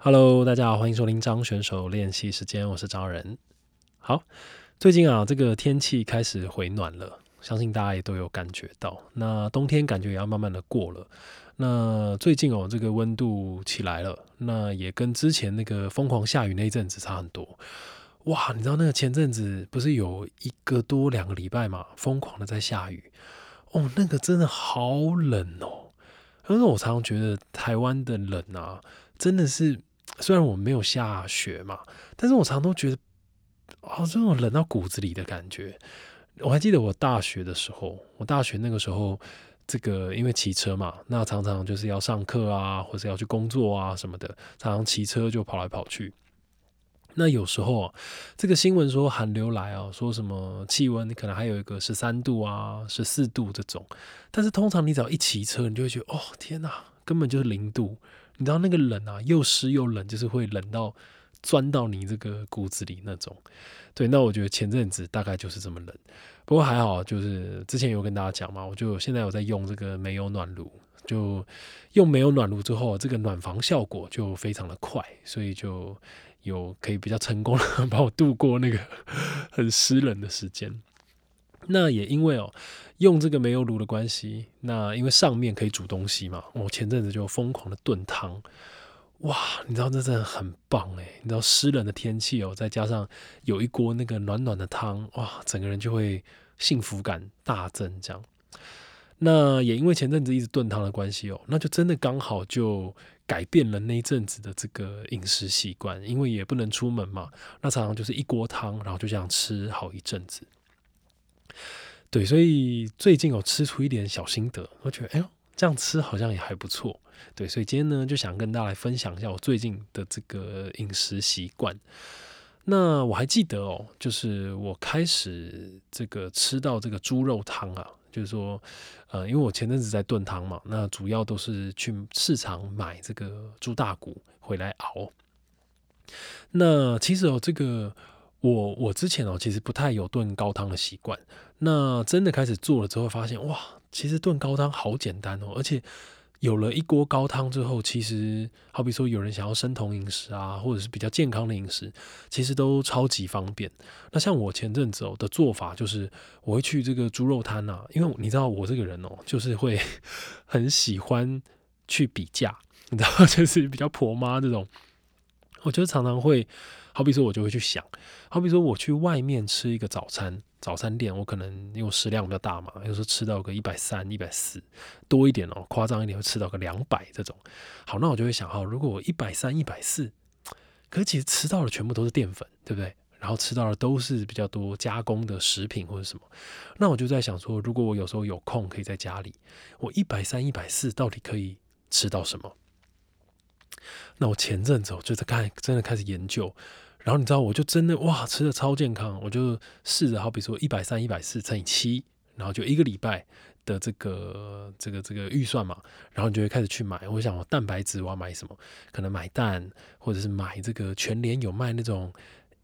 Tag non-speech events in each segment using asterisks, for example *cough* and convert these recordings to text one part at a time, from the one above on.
Hello，大家好，欢迎收听张选手练习时间，我是张仁。好，最近啊，这个天气开始回暖了，相信大家也都有感觉到。那冬天感觉也要慢慢的过了。那最近哦，这个温度起来了，那也跟之前那个疯狂下雨那一阵子差很多。哇，你知道那个前阵子不是有一个多两个礼拜嘛，疯狂的在下雨。哦，那个真的好冷哦。可是我常常觉得台湾的冷啊，真的是。虽然我没有下雪嘛，但是我常常都觉得，哦，这种冷到骨子里的感觉。我还记得我大学的时候，我大学那个时候，这个因为骑车嘛，那常常就是要上课啊，或者要去工作啊什么的，常常骑车就跑来跑去。那有时候啊这个新闻说寒流来啊，说什么气温可能还有一个十三度啊、十四度这种，但是通常你只要一骑车，你就会觉得，哦，天哪，根本就是零度。你知道那个冷啊，又湿又冷，就是会冷到钻到你这个骨子里那种。对，那我觉得前阵子大概就是这么冷。不过还好，就是之前有跟大家讲嘛，我就现在有在用这个煤油暖炉，就用煤油暖炉之后，这个暖房效果就非常的快，所以就有可以比较成功的帮 *laughs* 我度过那个很湿冷的时间。那也因为哦。用这个煤油炉的关系，那因为上面可以煮东西嘛，我前阵子就疯狂的炖汤，哇，你知道这真的很棒诶，你知道湿冷的天气哦，再加上有一锅那个暖暖的汤，哇，整个人就会幸福感大增这样。那也因为前阵子一直炖汤的关系哦，那就真的刚好就改变了那一阵子的这个饮食习惯，因为也不能出门嘛，那常常就是一锅汤，然后就这样吃好一阵子。对，所以最近有吃出一点小心得，我觉得哎呦，这样吃好像也还不错。对，所以今天呢，就想跟大家来分享一下我最近的这个饮食习惯。那我还记得哦，就是我开始这个吃到这个猪肉汤啊，就是说，呃，因为我前阵子在炖汤嘛，那主要都是去市场买这个猪大骨回来熬。那其实哦，这个。我我之前哦，其实不太有炖高汤的习惯。那真的开始做了之后，发现哇，其实炖高汤好简单哦。而且有了一锅高汤之后，其实好比说有人想要生酮饮食啊，或者是比较健康的饮食，其实都超级方便。那像我前阵子哦的做法，就是我会去这个猪肉摊啊，因为你知道我这个人哦，就是会 *laughs* 很喜欢去比价，你知道，*laughs* 就是比较婆妈这种，我就常常会。好比说，我就会去想，好比说我去外面吃一个早餐，早餐店，我可能因为食量比较大嘛，有时候吃到个一百三、一百四多一点哦，夸张一点会吃到个两百这种。好，那我就会想，哈，如果我一百三、一百四，可是其实吃到的全部都是淀粉，对不对？然后吃到的都是比较多加工的食品或者什么，那我就在想说，如果我有时候有空可以在家里，我一百三、一百四到底可以吃到什么？那我前阵子我就在看，真的开始研究。然后你知道，我就真的哇，吃的超健康。我就试着，好比说一百三、一百四乘以七，然后就一个礼拜的这个这个这个预算嘛。然后你就会开始去买。我想，我蛋白质我要买什么？可能买蛋，或者是买这个全联有卖那种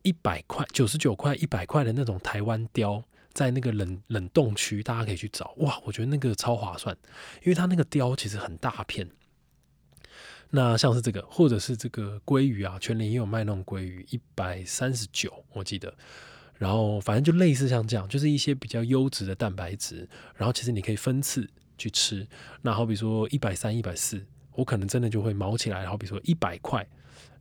一百块、九十九块、一百块的那种台湾雕，在那个冷冷冻区，大家可以去找。哇，我觉得那个超划算，因为它那个雕其实很大片。那像是这个，或者是这个鲑鱼啊，全联也有卖那种鲑鱼，一百三十九，我记得。然后反正就类似像这样，就是一些比较优质的蛋白质。然后其实你可以分次去吃。那好比说一百三、一百四，我可能真的就会毛起来。好比说一百块，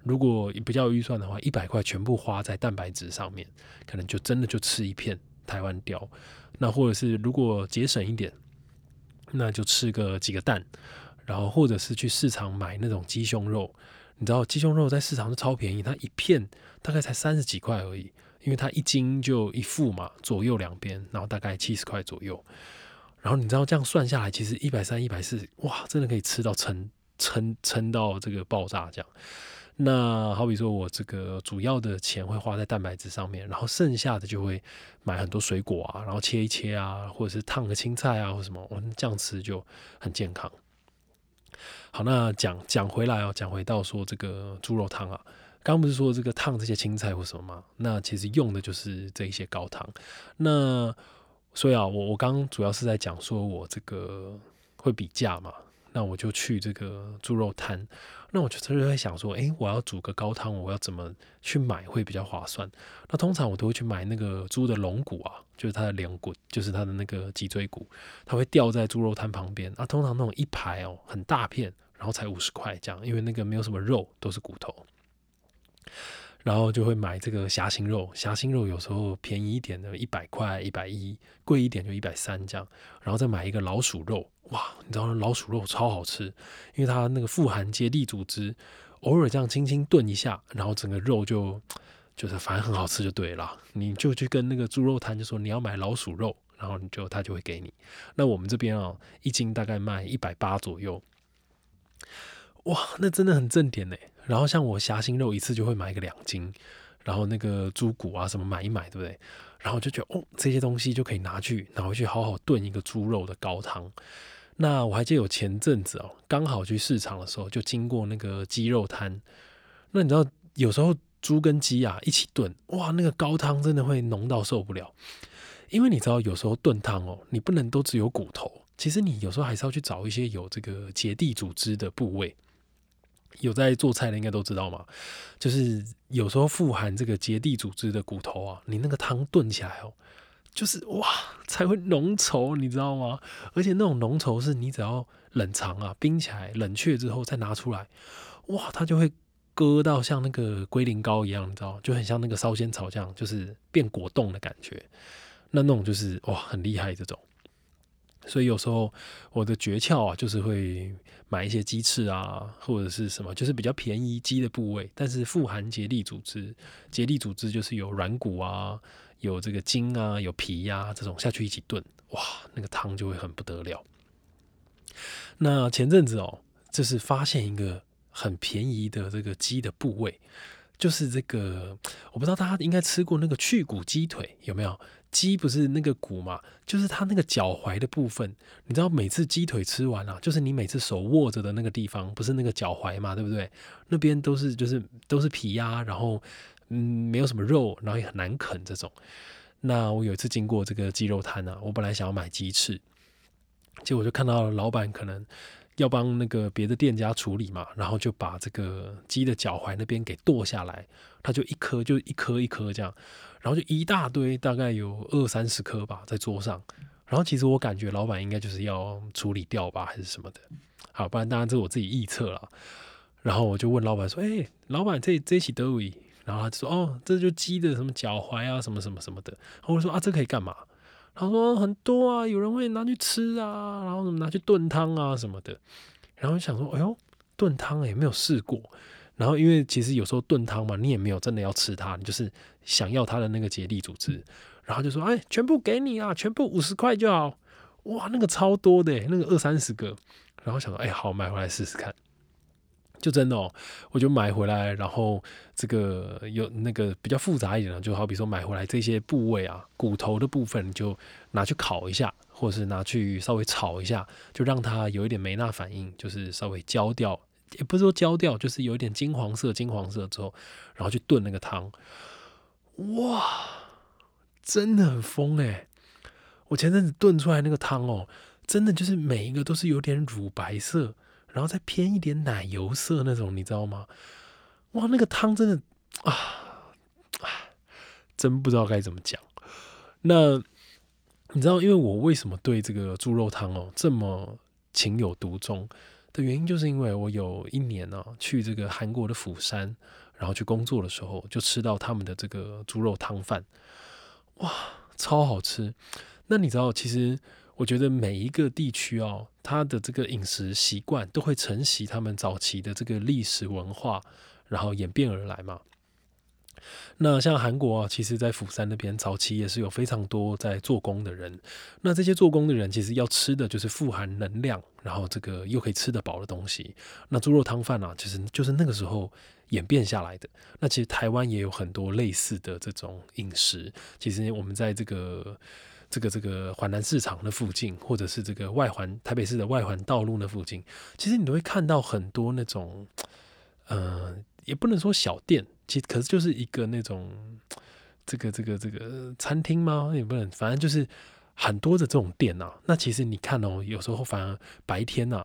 如果比较有预算的话，一百块全部花在蛋白质上面，可能就真的就吃一片台湾雕。那或者是如果节省一点，那就吃个几个蛋。然后或者是去市场买那种鸡胸肉，你知道鸡胸肉在市场是超便宜，它一片大概才三十几块而已，因为它一斤就一副嘛，左右两边，然后大概七十块左右。然后你知道这样算下来，其实一百三、一百四，哇，真的可以吃到撑撑撑到这个爆炸这样。那好比说我这个主要的钱会花在蛋白质上面，然后剩下的就会买很多水果啊，然后切一切啊，或者是烫个青菜啊，或什么，我这样吃就很健康。好，那讲讲回来哦，讲回到说这个猪肉汤啊，刚不是说这个烫这些青菜或什么吗？那其实用的就是这一些高汤。那所以啊，我我刚主要是在讲说我这个会比价嘛。那我就去这个猪肉摊。那我就真的在想说，诶，我要煮个高汤，我要怎么去买会比较划算？那通常我都会去买那个猪的龙骨啊，就是它的两骨，就是它的那个脊椎骨，它会吊在猪肉摊旁边。啊，通常那种一排哦，很大片，然后才五十块这样，因为那个没有什么肉，都是骨头。然后就会买这个虾心肉，虾心肉有时候便宜一点的，一百块、一百一，贵一点就一百三这样。然后再买一个老鼠肉，哇，你知道老鼠肉超好吃，因为它那个富含结缔组织，偶尔这样轻轻炖一下，然后整个肉就就是反正很好吃就对了。你就去跟那个猪肉摊就说你要买老鼠肉，然后你就他就会给你。那我们这边啊，一斤大概卖一百八左右，哇，那真的很正点呢。然后像我虾心肉一次就会买个两斤，然后那个猪骨啊什么买一买，对不对？然后就觉得哦，这些东西就可以拿去拿回去好好炖一个猪肉的高汤。那我还记得有前阵子哦，刚好去市场的时候就经过那个鸡肉摊。那你知道有时候猪跟鸡啊一起炖，哇，那个高汤真的会浓到受不了。因为你知道有时候炖汤哦，你不能都只有骨头，其实你有时候还是要去找一些有这个结缔组织的部位。有在做菜的应该都知道嘛，就是有时候富含这个结缔组织的骨头啊，你那个汤炖起来哦，就是哇才会浓稠，你知道吗？而且那种浓稠是你只要冷藏啊，冰起来冷却之后再拿出来，哇，它就会割到像那个龟苓膏一样，你知道，就很像那个烧仙草这样，就是变果冻的感觉。那那种就是哇很厉害这种。所以有时候我的诀窍啊，就是会买一些鸡翅啊，或者是什么，就是比较便宜鸡的部位，但是富含结缔组织。结缔组织就是有软骨啊，有这个筋啊，有皮呀，这种下去一起炖，哇，那个汤就会很不得了。那前阵子哦，就是发现一个很便宜的这个鸡的部位，就是这个，我不知道大家应该吃过那个去骨鸡腿有没有？鸡不是那个骨嘛，就是它那个脚踝的部分。你知道每次鸡腿吃完啊，就是你每次手握着的那个地方，不是那个脚踝嘛，对不对？那边都是就是都是皮呀，然后嗯没有什么肉，然后也很难啃这种。那我有一次经过这个鸡肉摊啊，我本来想要买鸡翅，结果就看到老板可能要帮那个别的店家处理嘛，然后就把这个鸡的脚踝那边给剁下来，他就一颗就一颗一颗这样。然后就一大堆，大概有二三十颗吧，在桌上。然后其实我感觉老板应该就是要处理掉吧，还是什么的。好，不然当然这我自己臆测了。然后我就问老板说：“哎，老板，这这起都有？”然后他就说：“哦，这就鸡的什么脚踝啊，什么什么什么的。”然后我说：“啊，这可以干嘛？”他说：“很多啊，有人会拿去吃啊，然后什么拿去炖汤啊什么的。”然后想说：“哎呦，炖汤也没有试过。”然后因为其实有时候炖汤嘛，你也没有真的要吃它，你就是想要它的那个结缔组织，然后就说哎，全部给你啊，全部五十块就好。哇，那个超多的，那个二三十个。然后想说哎，好买回来试试看，就真的哦，我就买回来，然后这个有那个比较复杂一点的，就好比说买回来这些部位啊，骨头的部分就拿去烤一下，或者是拿去稍微炒一下，就让它有一点梅纳反应，就是稍微焦掉。也不是说焦掉，就是有一点金黄色，金黄色之后，然后去炖那个汤，哇，真的很疯哎！我前阵子炖出来那个汤哦，真的就是每一个都是有点乳白色，然后再偏一点奶油色那种，你知道吗？哇，那个汤真的啊，真不知道该怎么讲。那你知道，因为我为什么对这个猪肉汤哦这么情有独钟？的原因就是因为我有一年呢去这个韩国的釜山，然后去工作的时候，就吃到他们的这个猪肉汤饭，哇，超好吃！那你知道，其实我觉得每一个地区哦，它的这个饮食习惯都会承袭他们早期的这个历史文化，然后演变而来嘛。那像韩国啊，其实，在釜山那边早期也是有非常多在做工的人。那这些做工的人，其实要吃的就是富含能量，然后这个又可以吃得饱的东西。那猪肉汤饭啊，其实就是那个时候演变下来的。那其实台湾也有很多类似的这种饮食。其实我们在这个这个这个环南市场的附近，或者是这个外环台北市的外环道路那附近，其实你都会看到很多那种，呃，也不能说小店。其实可是就是一个那种这个这个这个餐厅吗？也不能，反正就是很多的这种店呐。那其实你看哦，有时候反而白天呐，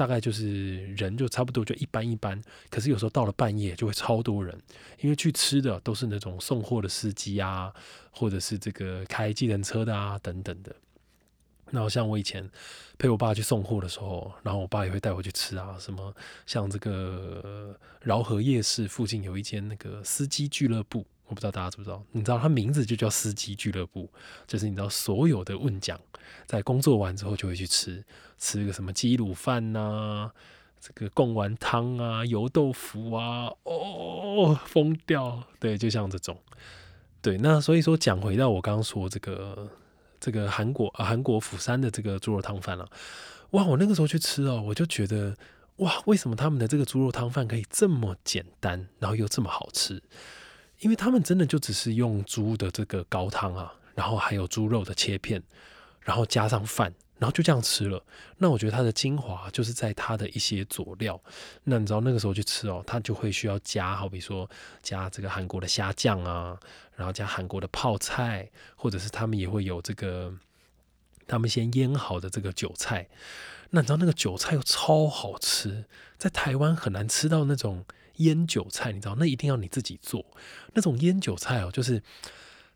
大概就是人就差不多就一般一般，可是有时候到了半夜就会超多人，因为去吃的都是那种送货的司机啊，或者是这个开计程车的啊等等的。然后像我以前陪我爸去送货的时候，然后我爸也会带我去吃啊，什么像这个饶河夜市附近有一间那个司机俱乐部，我不知道大家知不知道？你知道它名字就叫司机俱乐部，就是你知道所有的问讲在工作完之后就会去吃，吃个什么鸡卤饭呐，这个贡丸汤啊，油豆腐啊，哦，疯掉！对，就像这种，对，那所以说讲回到我刚刚说这个。这个韩国啊，韩国釜山的这个猪肉汤饭了，哇！我那个时候去吃哦，我就觉得哇，为什么他们的这个猪肉汤饭可以这么简单，然后又这么好吃？因为他们真的就只是用猪的这个高汤啊，然后还有猪肉的切片，然后加上饭。然后就这样吃了。那我觉得它的精华就是在它的一些佐料。那你知道那个时候去吃哦，它就会需要加，好比说加这个韩国的虾酱啊，然后加韩国的泡菜，或者是他们也会有这个他们先腌好的这个韭菜。那你知道那个韭菜又超好吃，在台湾很难吃到那种腌韭菜，你知道那一定要你自己做。那种腌韭菜哦，就是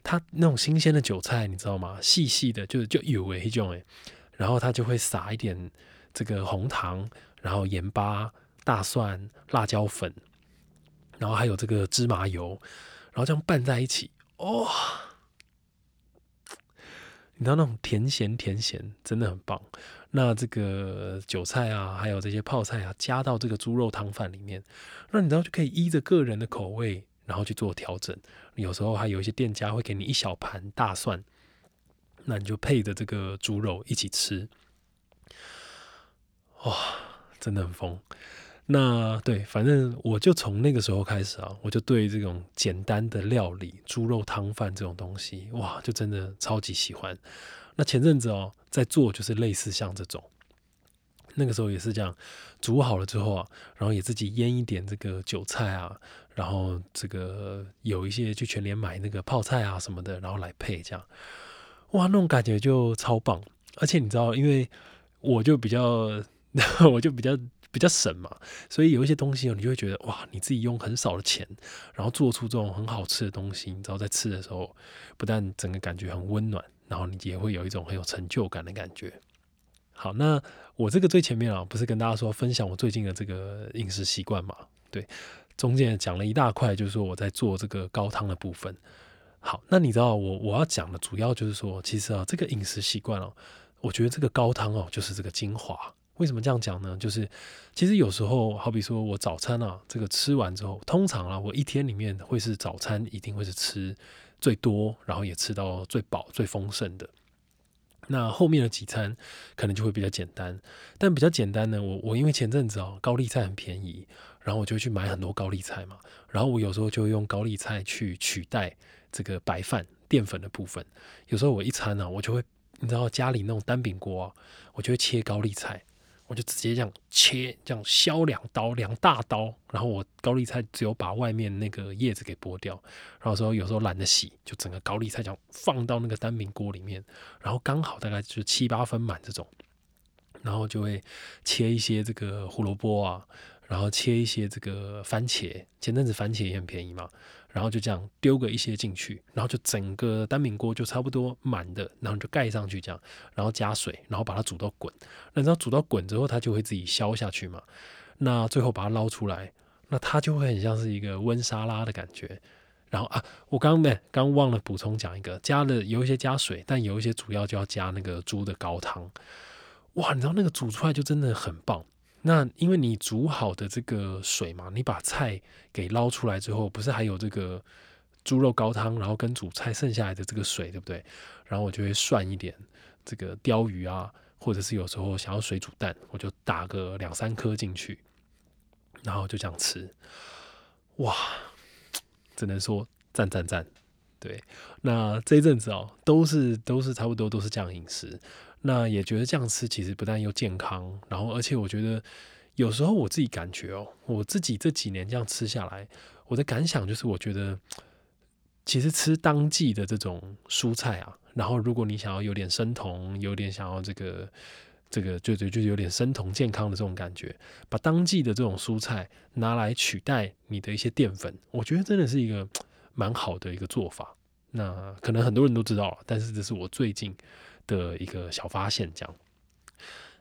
它那种新鲜的韭菜，你知道吗？细细的，就就有诶一种诶。然后它就会撒一点这个红糖，然后盐巴、大蒜、辣椒粉，然后还有这个芝麻油，然后这样拌在一起，哇！你知道那种甜咸甜咸真的很棒。那这个韭菜啊，还有这些泡菜啊，加到这个猪肉汤饭里面，那你知道就可以依着个人的口味，然后去做调整。有时候还有一些店家会给你一小盘大蒜。那你就配着这个猪肉一起吃，哇，真的很疯。那对，反正我就从那个时候开始啊，我就对这种简单的料理，猪肉汤饭这种东西，哇，就真的超级喜欢。那前阵子哦，在做就是类似像这种，那个时候也是这样，煮好了之后啊，然后也自己腌一点这个韭菜啊，然后这个有一些去全联买那个泡菜啊什么的，然后来配这样。哇，那种感觉就超棒，而且你知道，因为我就比较，*laughs* 我就比较比较省嘛，所以有一些东西哦，你就会觉得哇，你自己用很少的钱，然后做出这种很好吃的东西，你知道，在吃的时候，不但整个感觉很温暖，然后你也会有一种很有成就感的感觉。好，那我这个最前面啊，不是跟大家说分享我最近的这个饮食习惯嘛？对，中间讲了一大块，就是说我在做这个高汤的部分。好，那你知道我我要讲的主要就是说，其实啊，这个饮食习惯哦，我觉得这个高汤哦，就是这个精华。为什么这样讲呢？就是其实有时候，好比说我早餐啊，这个吃完之后，通常啊，我一天里面会是早餐一定会是吃最多，然后也吃到最饱、最丰盛的。那后面的几餐可能就会比较简单，但比较简单呢，我我因为前阵子哦，高丽菜很便宜，然后我就去买很多高丽菜嘛，然后我有时候就用高丽菜去取代。这个白饭淀粉的部分，有时候我一餐呢，我就会，你知道家里那种单饼锅啊，我就会切高丽菜，我就直接这样切，这样削两刀，两大刀，然后我高丽菜只有把外面那个叶子给剥掉，然后说有时候懒得洗，就整个高丽菜这样放到那个单饼锅里面，然后刚好大概就七八分满这种，然后就会切一些这个胡萝卜啊，然后切一些这个番茄，前阵子番茄也很便宜嘛。然后就这样丢个一些进去，然后就整个单饼锅就差不多满的，然后就盖上去这样，然后加水，然后把它煮到滚。那你知道煮到滚之后，它就会自己消下去嘛？那最后把它捞出来，那它就会很像是一个温沙拉的感觉。然后啊，我刚刚刚忘了补充讲一个，加了有一些加水，但有一些主要就要加那个猪的高汤。哇，你知道那个煮出来就真的很棒。那因为你煮好的这个水嘛，你把菜给捞出来之后，不是还有这个猪肉高汤，然后跟煮菜剩下来的这个水，对不对？然后我就会涮一点这个鲷鱼啊，或者是有时候想要水煮蛋，我就打个两三颗进去，然后就这样吃。哇，只能说赞赞赞！对，那这一阵子哦，都是都是差不多都是这样饮食。那也觉得这样吃其实不但又健康，然后而且我觉得有时候我自己感觉哦，我自己这几年这样吃下来，我的感想就是我觉得其实吃当季的这种蔬菜啊，然后如果你想要有点生酮，有点想要这个这个就就就有点生酮健康的这种感觉，把当季的这种蔬菜拿来取代你的一些淀粉，我觉得真的是一个蛮好的一个做法。那可能很多人都知道了，但是这是我最近的一个小发现，这样。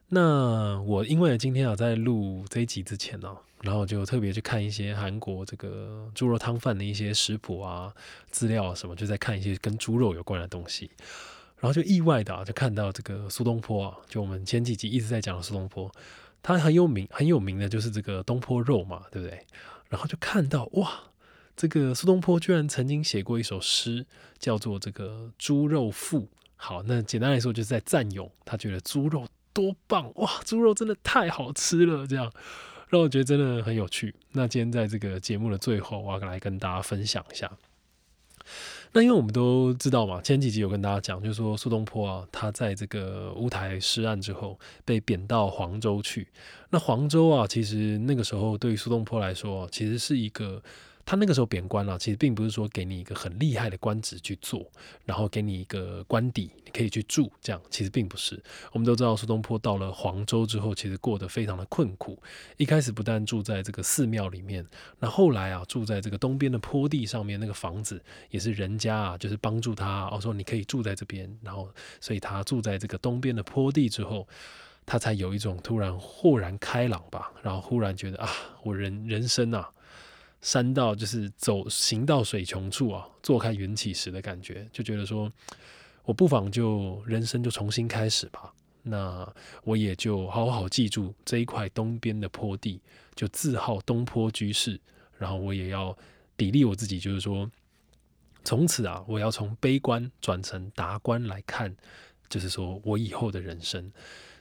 那我因为今天啊在录这一集之前呢，然后就特别去看一些韩国这个猪肉汤饭的一些食谱啊、资料啊什么，就在看一些跟猪肉有关的东西。然后就意外的啊，就看到这个苏东坡啊，就我们前几集一直在讲的苏东坡，他很有名很有名的就是这个东坡肉嘛，对不对？然后就看到哇，这个苏东坡居然曾经写过一首诗，叫做这个《猪肉赋》。好，那简单来说就是在赞咏他觉得猪肉多棒哇，猪肉真的太好吃了，这样让我觉得真的很有趣。那今天在这个节目的最后，我要来跟大家分享一下。那因为我们都知道嘛，前几集有跟大家讲，就是说苏东坡啊，他在这个乌台诗案之后被贬到黄州去。那黄州啊，其实那个时候对于苏东坡来说，其实是一个。他那个时候贬官啊，其实并不是说给你一个很厉害的官职去做，然后给你一个官邸，你可以去住，这样其实并不是。我们都知道苏东坡到了黄州之后，其实过得非常的困苦。一开始不但住在这个寺庙里面，那后来啊，住在这个东边的坡地上面，那个房子也是人家啊，就是帮助他，哦说你可以住在这边，然后所以他住在这个东边的坡地之后，他才有一种突然豁然开朗吧，然后忽然觉得啊，我人人生啊。山到就是走行到水穷处啊，坐看云起时的感觉，就觉得说，我不妨就人生就重新开始吧。那我也就好好记住这一块东边的坡地，就自号东坡居士。然后我也要砥砺我自己，就是说，从此啊，我要从悲观转成达观来看，就是说我以后的人生。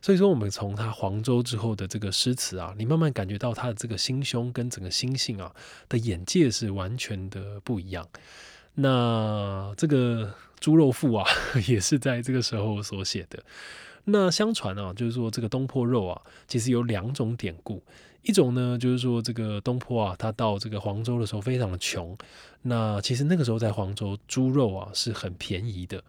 所以说，我们从他黄州之后的这个诗词啊，你慢慢感觉到他的这个心胸跟整个心性啊的眼界是完全的不一样。那这个《猪肉赋》啊，也是在这个时候所写的。那相传啊，就是说这个东坡肉啊，其实有两种典故。一种呢，就是说这个东坡啊，他到这个黄州的时候非常的穷。那其实那个时候在黄州，猪肉啊是很便宜的。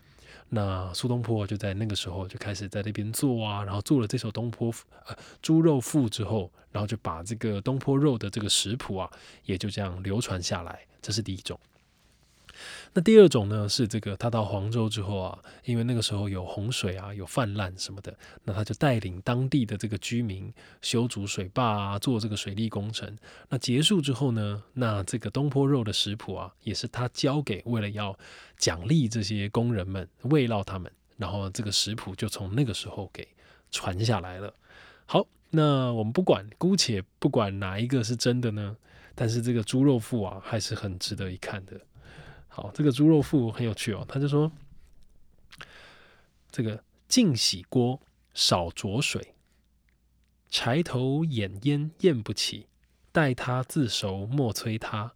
那苏东坡就在那个时候就开始在那边做啊，然后做了这首《东坡呃猪肉赋》之后，然后就把这个东坡肉的这个食谱啊，也就这样流传下来。这是第一种。那第二种呢，是这个他到黄州之后啊，因为那个时候有洪水啊，有泛滥什么的，那他就带领当地的这个居民修筑水坝啊，做这个水利工程。那结束之后呢，那这个东坡肉的食谱啊，也是他交给为了要奖励这些工人们，慰劳他们，然后这个食谱就从那个时候给传下来了。好，那我们不管，姑且不管哪一个是真的呢，但是这个猪肉脯啊，还是很值得一看的。好，这个猪肉赋很有趣哦。他就说：“这个净洗锅，少浊水，柴头掩烟咽不起。待它自熟，莫催它。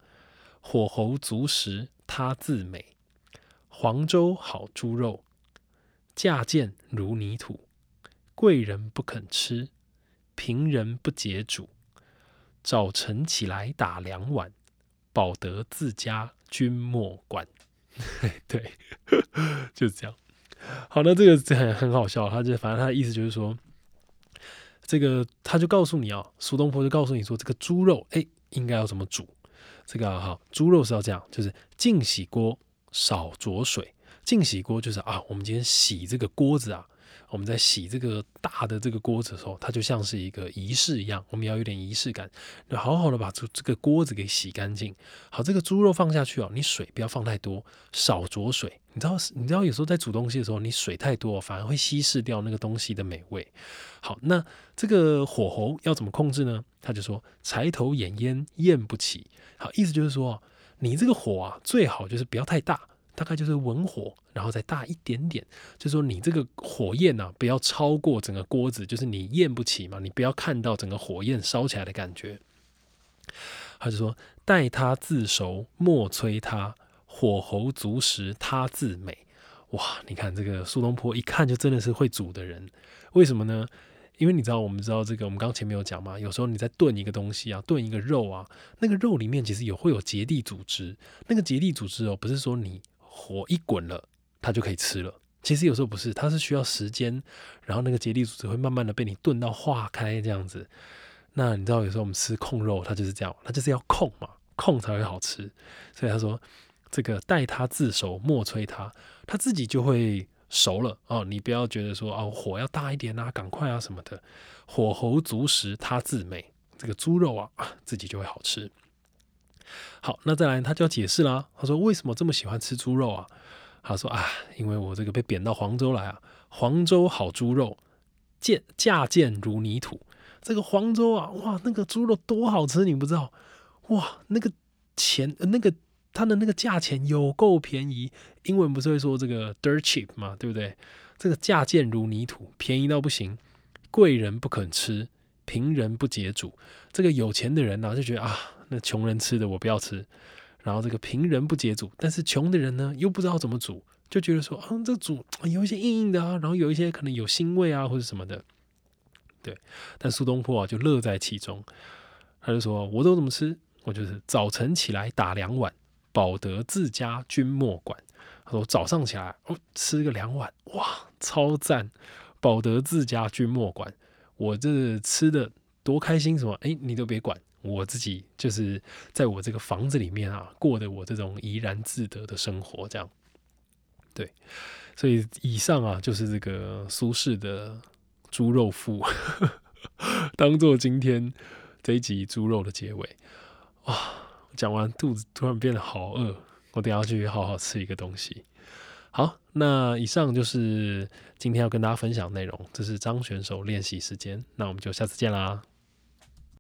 火候足时，它自美。黄州好猪肉，价贱如泥土。贵人不肯吃，贫人不解煮。早晨起来打两碗，保得自家。”君莫管，*laughs* 对，*laughs* 就是这样。好，那这个很很好笑，他就反正他的意思就是说，这个他就告诉你啊，苏东坡就告诉你说，这个猪肉哎应该要怎么煮。这个哈，猪肉是要这样，就是净洗锅，少着水。净洗锅就是啊，我们今天洗这个锅子啊。我们在洗这个大的这个锅子的时候，它就像是一个仪式一样，我们要有点仪式感，好好的把这这个锅子给洗干净。好，这个猪肉放下去哦，你水不要放太多，少着水。你知道，你知道有时候在煮东西的时候，你水太多，反而会稀释掉那个东西的美味。好，那这个火候要怎么控制呢？他就说：柴头掩烟咽不起。好，意思就是说，你这个火啊，最好就是不要太大。大概就是文火，然后再大一点点，就说你这个火焰呢，不要超过整个锅子，就是你咽不起嘛，你不要看到整个火焰烧起来的感觉。他就说：“待它自熟，莫催它，火候足时，它自美。”哇，你看这个苏东坡一看就真的是会煮的人，为什么呢？因为你知道，我们知道这个，我们刚前面有讲嘛，有时候你在炖一个东西啊，炖一个肉啊，那个肉里面其实有会有结缔组织，那个结缔组织哦，不是说你。火一滚了，它就可以吃了。其实有时候不是，它是需要时间，然后那个结缔组织会慢慢的被你炖到化开这样子。那你知道有时候我们吃控肉，它就是这样，它就是要控嘛，控才会好吃。所以他说这个待它自熟，莫催它，它自己就会熟了哦。你不要觉得说哦火要大一点啊，赶快啊什么的，火候足时它自美。这个猪肉啊，自己就会好吃。好，那再来，他就要解释啦。他说：“为什么这么喜欢吃猪肉啊？”他说：“啊，因为我这个被贬到黄州来啊，黄州好猪肉，贱价贱如泥土。这个黄州啊，哇，那个猪肉多好吃，你不知道？哇，那个钱，那个它的那个价钱有够便宜。英文不是会说这个 dirt cheap 嘛，对不对？这个价贱如泥土，便宜到不行，贵人不肯吃。”贫人不解煮，这个有钱的人呢就觉得啊，那穷人吃的我不要吃。然后这个贫人不解煮，但是穷的人呢又不知道怎么煮，就觉得说啊，这煮有一些硬硬的啊，然后有一些可能有腥味啊或者什么的。对，但苏东坡啊就乐在其中，他就说我都怎么吃，我就是早晨起来打两碗，保得自家君莫管。他说早上起来哦吃个两碗，哇，超赞，保得自家君莫管。我这吃的多开心，什么哎，你都别管，我自己就是在我这个房子里面啊，过的我这种怡然自得的生活，这样。对，所以以上啊，就是这个苏轼的猪肉赋，*laughs* 当做今天这一集猪肉的结尾。哇，讲完肚子突然变得好饿，我等下去好好吃一个东西。好，那以上就是今天要跟大家分享内容。这是张选手练习时间，那我们就下次见啦。